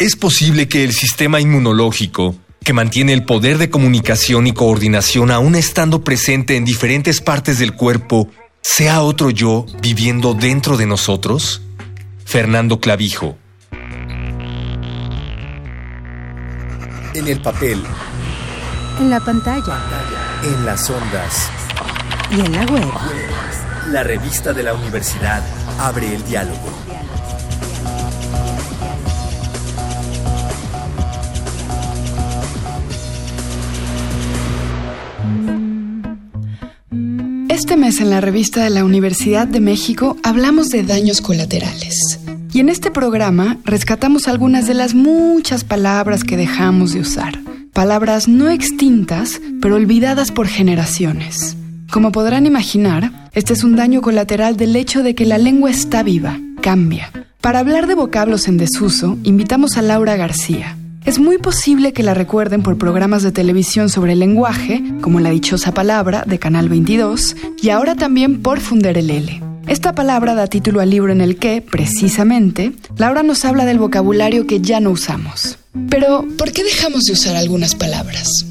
¿Es posible que el sistema inmunológico, que mantiene el poder de comunicación y coordinación aún estando presente en diferentes partes del cuerpo, sea otro yo viviendo dentro de nosotros? Fernando Clavijo. En el papel. En la pantalla. En las ondas. Y en la web. La revista de la universidad abre el diálogo. En la revista de la Universidad de México hablamos de daños colaterales. Y en este programa rescatamos algunas de las muchas palabras que dejamos de usar. Palabras no extintas, pero olvidadas por generaciones. Como podrán imaginar, este es un daño colateral del hecho de que la lengua está viva, cambia. Para hablar de vocablos en desuso, invitamos a Laura García, es muy posible que la recuerden por programas de televisión sobre el lenguaje, como La Dichosa Palabra de Canal 22, y ahora también por Funderelele. Esta palabra da título al libro en el que, precisamente, Laura nos habla del vocabulario que ya no usamos. Pero, ¿por qué dejamos de usar algunas palabras?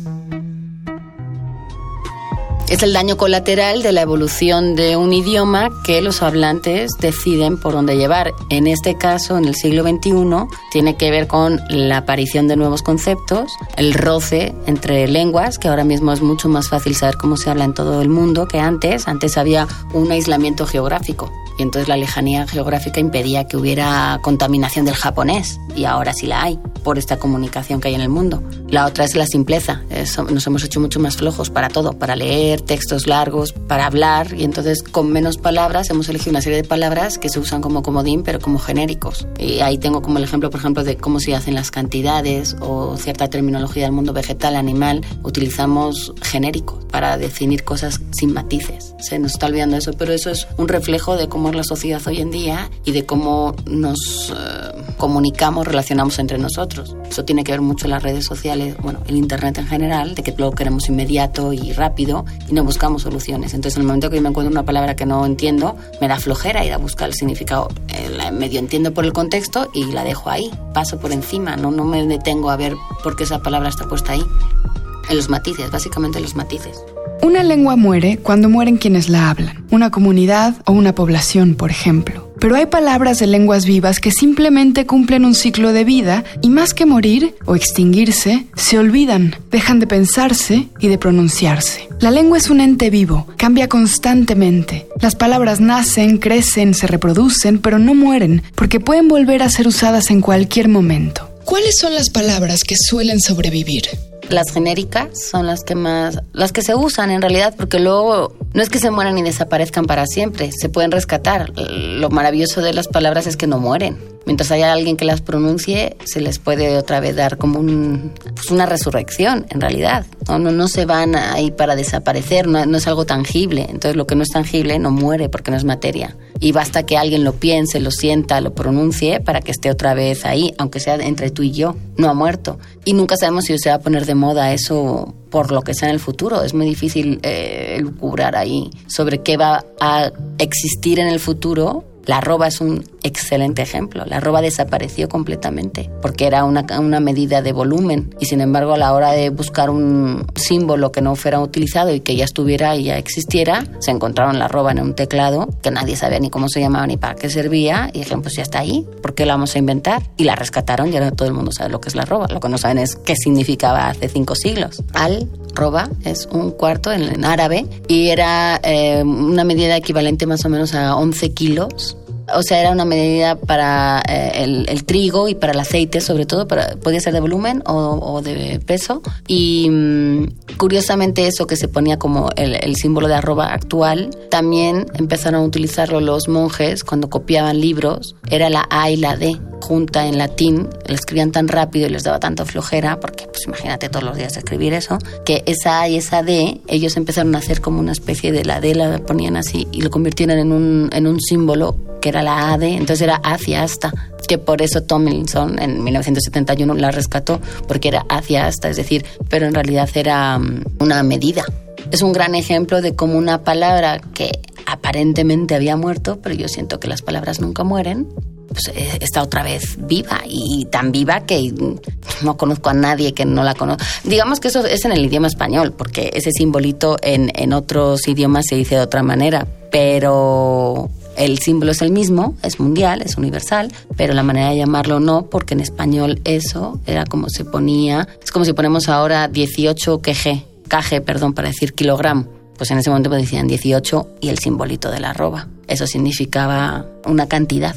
Es el daño colateral de la evolución de un idioma que los hablantes deciden por dónde llevar. En este caso, en el siglo XXI, tiene que ver con la aparición de nuevos conceptos, el roce entre lenguas, que ahora mismo es mucho más fácil saber cómo se habla en todo el mundo que antes. Antes había un aislamiento geográfico y entonces la lejanía geográfica impedía que hubiera contaminación del japonés y ahora sí la hay por esta comunicación que hay en el mundo. La otra es la simpleza, nos hemos hecho mucho más flojos para todo, para leer textos largos, para hablar y entonces con menos palabras hemos elegido una serie de palabras que se usan como comodín pero como genéricos. Y ahí tengo como el ejemplo, por ejemplo, de cómo se hacen las cantidades o cierta terminología del mundo vegetal, animal, utilizamos genéricos para definir cosas sin matices. Se nos está olvidando eso, pero eso es un reflejo de cómo la sociedad hoy en día y de cómo nos eh, comunicamos, relacionamos entre nosotros. Eso tiene que ver mucho en las redes sociales, bueno, el Internet en general, de que lo queremos inmediato y rápido y no buscamos soluciones. Entonces, en el momento que yo me encuentro una palabra que no entiendo, me da flojera ir a buscar el significado. Eh, la medio entiendo por el contexto y la dejo ahí, paso por encima, no, no me detengo a ver por qué esa palabra está puesta ahí. En los matices, básicamente los matices. Una lengua muere cuando mueren quienes la hablan, una comunidad o una población, por ejemplo. Pero hay palabras de lenguas vivas que simplemente cumplen un ciclo de vida y más que morir o extinguirse, se olvidan, dejan de pensarse y de pronunciarse. La lengua es un ente vivo, cambia constantemente. Las palabras nacen, crecen, se reproducen, pero no mueren, porque pueden volver a ser usadas en cualquier momento. ¿Cuáles son las palabras que suelen sobrevivir? Las genéricas son las que más, las que se usan en realidad, porque luego no es que se mueran y desaparezcan para siempre, se pueden rescatar. Lo maravilloso de las palabras es que no mueren. Mientras haya alguien que las pronuncie, se les puede otra vez dar como pues una resurrección, en realidad. No, no, no se van ahí para desaparecer, no, no es algo tangible. Entonces lo que no es tangible no muere porque no es materia. Y basta que alguien lo piense, lo sienta, lo pronuncie para que esté otra vez ahí, aunque sea entre tú y yo. No ha muerto. Y nunca sabemos si se va a poner de moda eso por lo que sea en el futuro. Es muy difícil eh, lucubrar ahí sobre qué va a existir en el futuro la arroba es un excelente ejemplo. La arroba desapareció completamente porque era una, medida de volumen y sin embargo a la hora de buscar un símbolo que no fuera utilizado y que ya estuviera y ya existiera, se encontraron la arroba en un teclado que nadie sabía ni cómo se llamaba ni para qué servía y dijeron pues ya está ahí, ¿por qué la vamos a inventar? Y la rescataron y ahora todo el mundo sabe lo que es la arroba. Lo que no saben es qué significaba hace cinco siglos. Al roba es un cuarto en, árabe y era eh, una medida equivalente más o menos a 11 kilos. O sea, era una medida para eh, el, trigo y para el aceite, sobre todo, para, podía ser de volumen o, de peso. Y mm, curiosamente eso que se ponía como el, símbolo de arroba actual, también empezaron a utilizarlo los monjes cuando copiaban libros, era la A y la D junta en latín, lo escribían tan rápido y les daba tanta flojera, porque pues imagínate todos los días escribir eso, que esa A y esa D, ellos empezaron a hacer como una especie de la D, la ponían así y lo convirtieron en un, en un símbolo que era la AD, entonces era hacia hasta, que por eso Tomlinson en 1971 la rescató, porque era hacia hasta, es decir, pero en realidad era mm, una medida. Es un gran ejemplo de cómo una palabra que aparentemente había muerto, pero yo siento que las palabras nunca mueren, pues, eh, está otra vez viva y tan viva que no conozco a nadie que no la conozca. Digamos que eso es en el idioma español, porque ese simbolito en, otros idiomas se dice de otra manera, pero el símbolo es el mismo, es mundial, es universal, pero la manera de llamarlo no, porque en español eso era como se ponía, es como si ponemos ahora 18 kg, kg, perdón, para decir kilogramo. Pues en ese momento decían 18 y el simbolito de la arroba. Eso significaba una cantidad.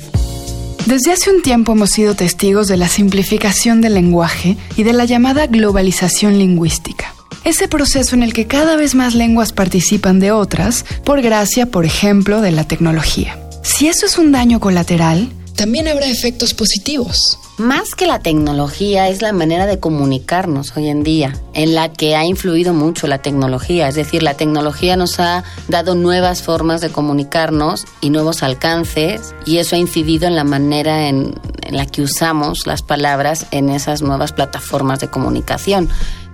Desde hace un tiempo hemos sido testigos de la simplificación del lenguaje y de la llamada globalización lingüística. Ese proceso en el que cada vez más lenguas participan de otras, por gracia, por ejemplo, de la tecnología. Si eso es un daño colateral, también habrá efectos positivos. Más que la tecnología es la manera de comunicarnos hoy en día, en la que ha influido mucho la tecnología. Es decir, la tecnología nos ha dado nuevas formas de comunicarnos y nuevos alcances y eso ha incidido en la manera en, la que usamos las palabras en esas nuevas plataformas de comunicación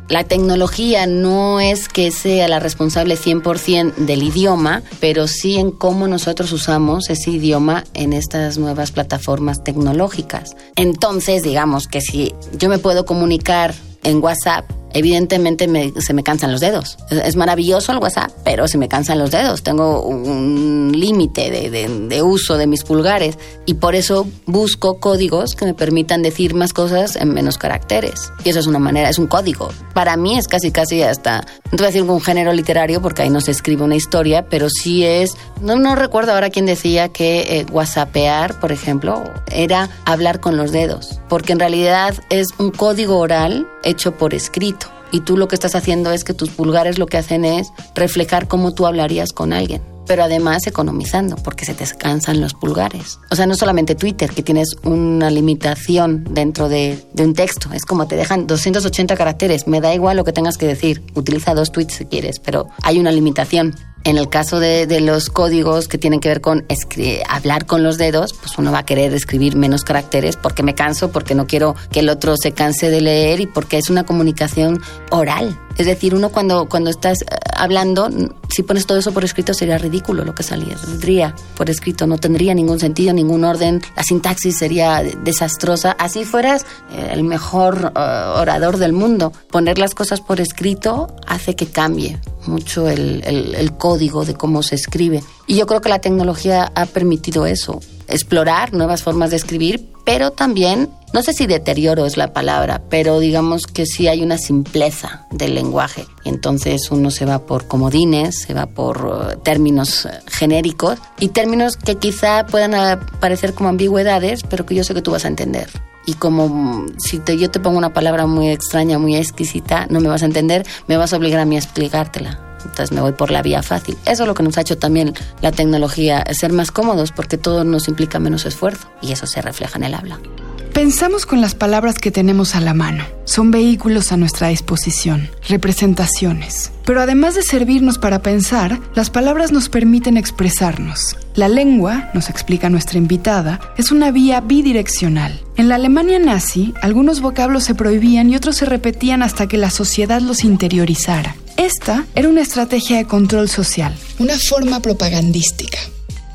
la tecnología no es que sea la responsable 100% del idioma, pero sí en cómo nosotros usamos ese idioma en estas nuevas plataformas tecnológicas. Entonces, digamos que si yo me puedo comunicar en WhatsApp evidentemente se me cansan los dedos. Es maravilloso el WhatsApp, pero se me cansan los dedos. Tengo un límite de, uso de mis pulgares y por eso busco códigos que me permitan decir más cosas en menos caracteres. Y eso es una manera, es un código. Para mí es casi, casi hasta, no te voy a decir un género literario porque ahí no se escribe una historia, pero sí es, no, no recuerdo ahora quién decía que eh, WhatsAppear, por ejemplo, era hablar con los dedos, porque en realidad es un código oral hecho por escrito y tú lo que estás haciendo es que tus pulgares lo que hacen es reflejar cómo tú hablarías con alguien pero además economizando, porque se te cansan los pulgares. O sea, no solamente Twitter, que tienes una limitación dentro de, de, un texto, es como te dejan 280 caracteres, me da igual lo que tengas que decir, utiliza dos tweets si quieres, pero hay una limitación. En el caso de, de los códigos que tienen que ver con hablar con los dedos, pues uno va a querer escribir menos caracteres porque me canso, porque no quiero que el otro se canse de leer y porque es una comunicación oral. Es decir, uno cuando, cuando estás eh, hablando, si pones todo eso por escrito sería ridículo lo que saldría por escrito, no tendría ningún sentido, ningún orden, la sintaxis sería desastrosa. Así fueras eh, el mejor eh, orador del mundo. Poner las cosas por escrito hace que cambie mucho el, el, código de cómo se escribe. Y yo creo que la tecnología ha permitido eso, explorar nuevas formas de escribir, pero también, no sé si deterioro es la palabra, pero digamos que sí hay una simpleza del lenguaje. Entonces uno se va por comodines, se va por uh, términos uh, genéricos y términos que quizá puedan uh, parecer como ambigüedades, pero que yo sé que tú vas a entender y como mm, si yo te pongo una palabra muy extraña, muy exquisita, no me vas a entender, me vas a obligar a mí a explicártela. Entonces me voy por la vía fácil. Eso es lo que nos ha hecho también la tecnología, ser más cómodos, porque todo nos implica menos esfuerzo y eso se refleja en el habla. Pensamos con las palabras que tenemos a la mano. Son vehículos a nuestra disposición, representaciones. Pero además de servirnos para pensar, las palabras nos permiten expresarnos. La lengua, nos explica nuestra invitada, es una vía bidireccional. En la Alemania nazi, algunos vocablos se prohibían y otros se repetían hasta que la sociedad los interiorizara. Esta era una estrategia de control social, una forma propagandística.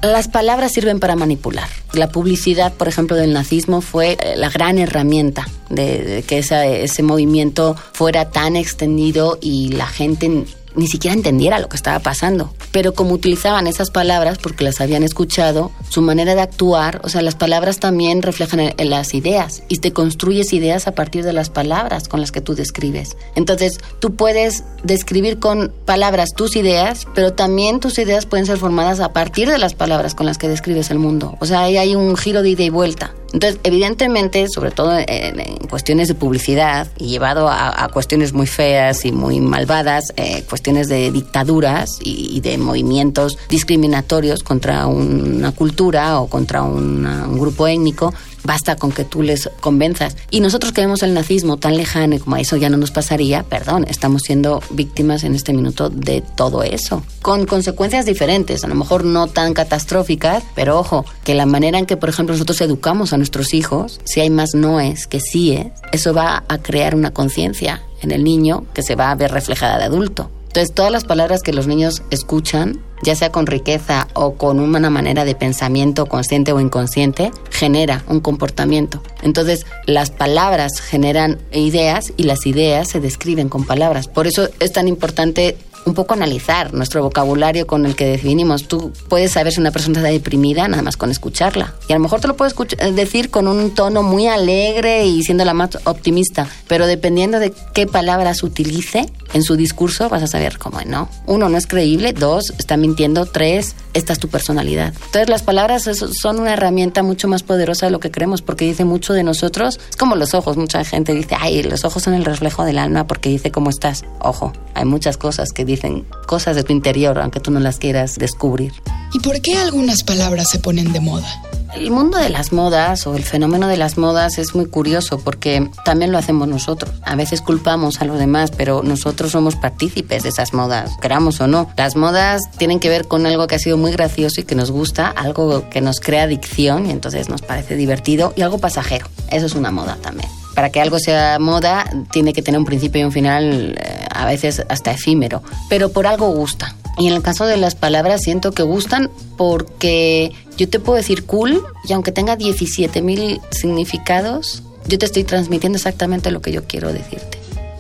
Las palabras sirven para manipular. La publicidad, por ejemplo, del nazismo fue eh, la gran herramienta de, que ese movimiento fuera tan extendido y la gente ni siquiera entendiera lo que estaba pasando. Pero como utilizaban esas palabras porque las habían escuchado, su manera de actuar, o sea, las palabras también reflejan las ideas y te construyes ideas a partir de las palabras con las que tú describes. Entonces, tú puedes describir con palabras tus ideas, pero también tus ideas pueden ser formadas a partir de las palabras con las que describes el mundo. O sea, ahí hay un giro de ida y vuelta. Entonces, evidentemente, sobre todo en, cuestiones de publicidad y llevado a, cuestiones muy feas y muy malvadas, eh, cuestiones de dictaduras y, de movimientos discriminatorios contra una cultura o contra un grupo étnico, basta con que tú les convenzas. Y nosotros que vemos el nazismo tan lejano como eso ya no nos pasaría, perdón, estamos siendo víctimas en este minuto de todo eso, con consecuencias diferentes, a lo mejor no tan catastróficas, pero ojo, que la manera en que, por ejemplo, nosotros educamos a nuestros hijos, si hay más noes que sí es, eso va a crear una conciencia en el niño que se va a ver reflejada de adulto. Entonces, todas las palabras que los niños escuchan ya sea con riqueza o con una manera de pensamiento consciente o inconsciente, genera un comportamiento. Entonces, las palabras generan ideas y las ideas se describen con palabras. Por eso es tan importante un poco analizar nuestro vocabulario con el que definimos. Tú puedes saber si una persona está deprimida nada más con escucharla. Y a lo mejor te lo puedes eh, decir con un tono muy alegre y siendo la más optimista, pero dependiendo de qué palabras utilice en su discurso vas a saber cómo no. Uno, no es creíble. Dos, está mintiendo. Tres, esta es tu personalidad. Entonces las palabras son una herramienta mucho más poderosa de lo que creemos porque dice mucho de nosotros. Es como los ojos. Mucha gente dice, ay, los ojos son el reflejo del alma porque dice cómo estás. Ojo, hay muchas cosas que dicen cosas de tu interior, aunque tú no las quieras descubrir. ¿Y por qué algunas palabras se ponen de moda? El mundo de las modas o el fenómeno de las modas es muy curioso porque también lo hacemos nosotros. A veces culpamos a los demás, pero nosotros somos partícipes de esas modas, queramos o no. Las modas tienen que ver con algo que ha sido muy gracioso y que nos gusta, algo que nos crea adicción y entonces nos parece divertido y algo pasajero. Eso es una moda también para que algo sea moda tiene que tener un principio y un final, eh, a veces hasta efímero, pero por algo gusta. Y en el caso de las palabras siento que gustan porque yo te puedo decir cool y aunque tenga 17 mil significados, yo te estoy transmitiendo exactamente lo que yo quiero decirte.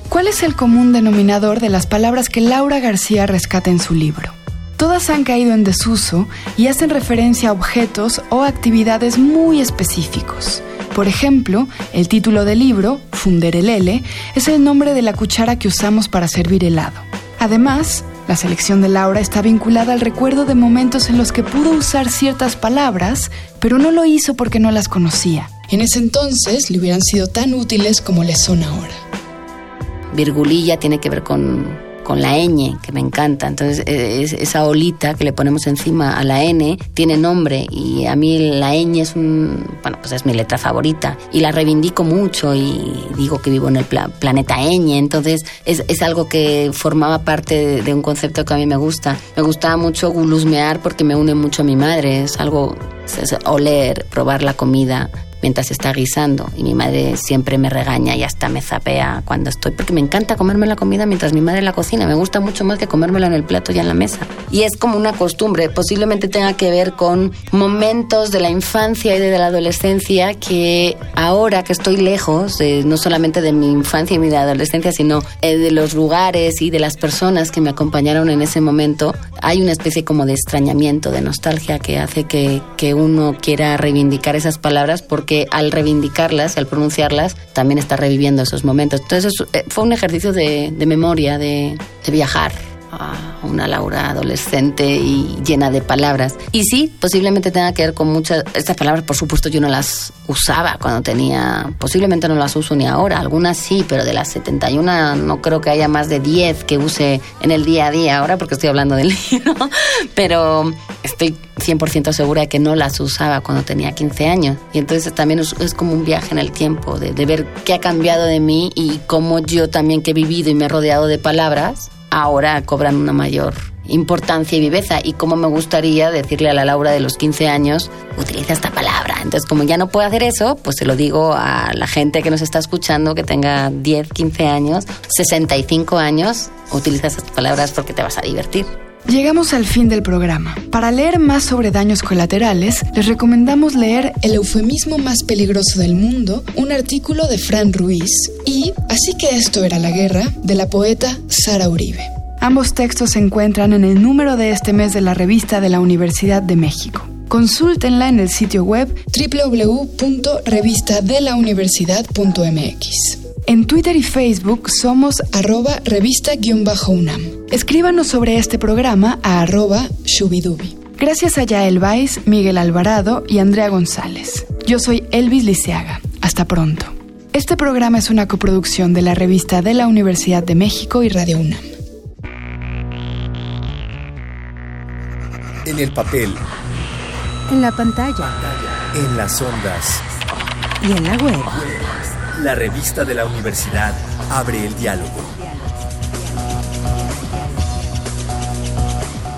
¿Cuál es el común denominador de las palabras que Laura García rescata en su libro? Todas han caído en desuso y hacen referencia a objetos o actividades muy específicos por ejemplo, el título del libro, Funderelele, es el nombre de la cuchara que usamos para servir helado. Además, la selección de Laura está vinculada al recuerdo de momentos en los que pudo usar ciertas palabras, pero no lo hizo porque no las conocía. En ese entonces le hubieran sido tan útiles como le son ahora. Virgulilla tiene que ver con con la ñ, que me encanta. Entonces, e, esa olita que le ponemos encima a la n tiene nombre y a mí la ñ es un, bueno, pues es mi letra favorita y la reivindico mucho y digo que vivo en el planeta ñ. Entonces, es, es, algo que formaba parte de, un concepto que a mí me gusta. Me gustaba mucho gulusmear porque me une mucho a mi madre. Es algo, es oler, probar la comida mientras está guisando. Y mi madre siempre me regaña y hasta me zapea cuando estoy, porque me encanta comerme la comida mientras mi madre la cocina. Me gusta mucho más que comérmela en el plato ya en la mesa. Y es como una costumbre, posiblemente tenga que ver con momentos de la infancia y de la adolescencia que ahora que estoy lejos, no solamente de mi infancia y mi adolescencia, sino eh, de los lugares y de las personas que me acompañaron en ese momento, hay una especie como de extrañamiento, de nostalgia que hace que, que uno quiera reivindicar esas palabras porque al reivindicarlas, al pronunciarlas, también está reviviendo esos momentos. Entonces eh, fue un ejercicio de, memoria, de viajar una Laura adolescente y llena de palabras. Y sí, posiblemente tenga que ver con muchas... Estas palabras, por supuesto, yo no las usaba cuando tenía... Posiblemente no las uso ni ahora. Algunas sí, pero de las 71 no creo que haya más de 10 que use en el día a día ahora porque estoy hablando del libro. Pero estoy 100% segura de que no las usaba cuando tenía 15 años. Y entonces también es, como un viaje en el tiempo, de, de ver qué ha cambiado de mí y cómo yo también que he vivido y me he rodeado de palabras, ahora cobran una mayor importancia y viveza y cómo me gustaría decirle a la Laura de los 15 años, utiliza esta palabra. Entonces, como ya no puedo hacer eso, pues se lo digo a la gente que nos está escuchando que tenga 10, 15 años, 65 años, utiliza estas palabras porque te vas a divertir. Llegamos al fin del programa. Para leer más sobre daños colaterales, les recomendamos leer El eufemismo más peligroso del mundo, un artículo de Fran Ruiz, y Así que esto era la guerra, de la poeta Sara Uribe. Ambos textos se encuentran en el número de este mes de la revista de la Universidad de México. Consúltenla en el sitio web www.revistadelauniversidad.mx. En Twitter y Facebook somos arroba revista-unam. Escríbanos sobre este programa a arroba shubidubi. Gracias a Yael Vais, Miguel Alvarado y Andrea González. Yo soy Elvis Liceaga. Hasta pronto. Este programa es una coproducción de la revista de la Universidad de México y Radio UNAM. En el papel. En la pantalla. En las ondas. Y en la web. La revista de la universidad abre el diálogo.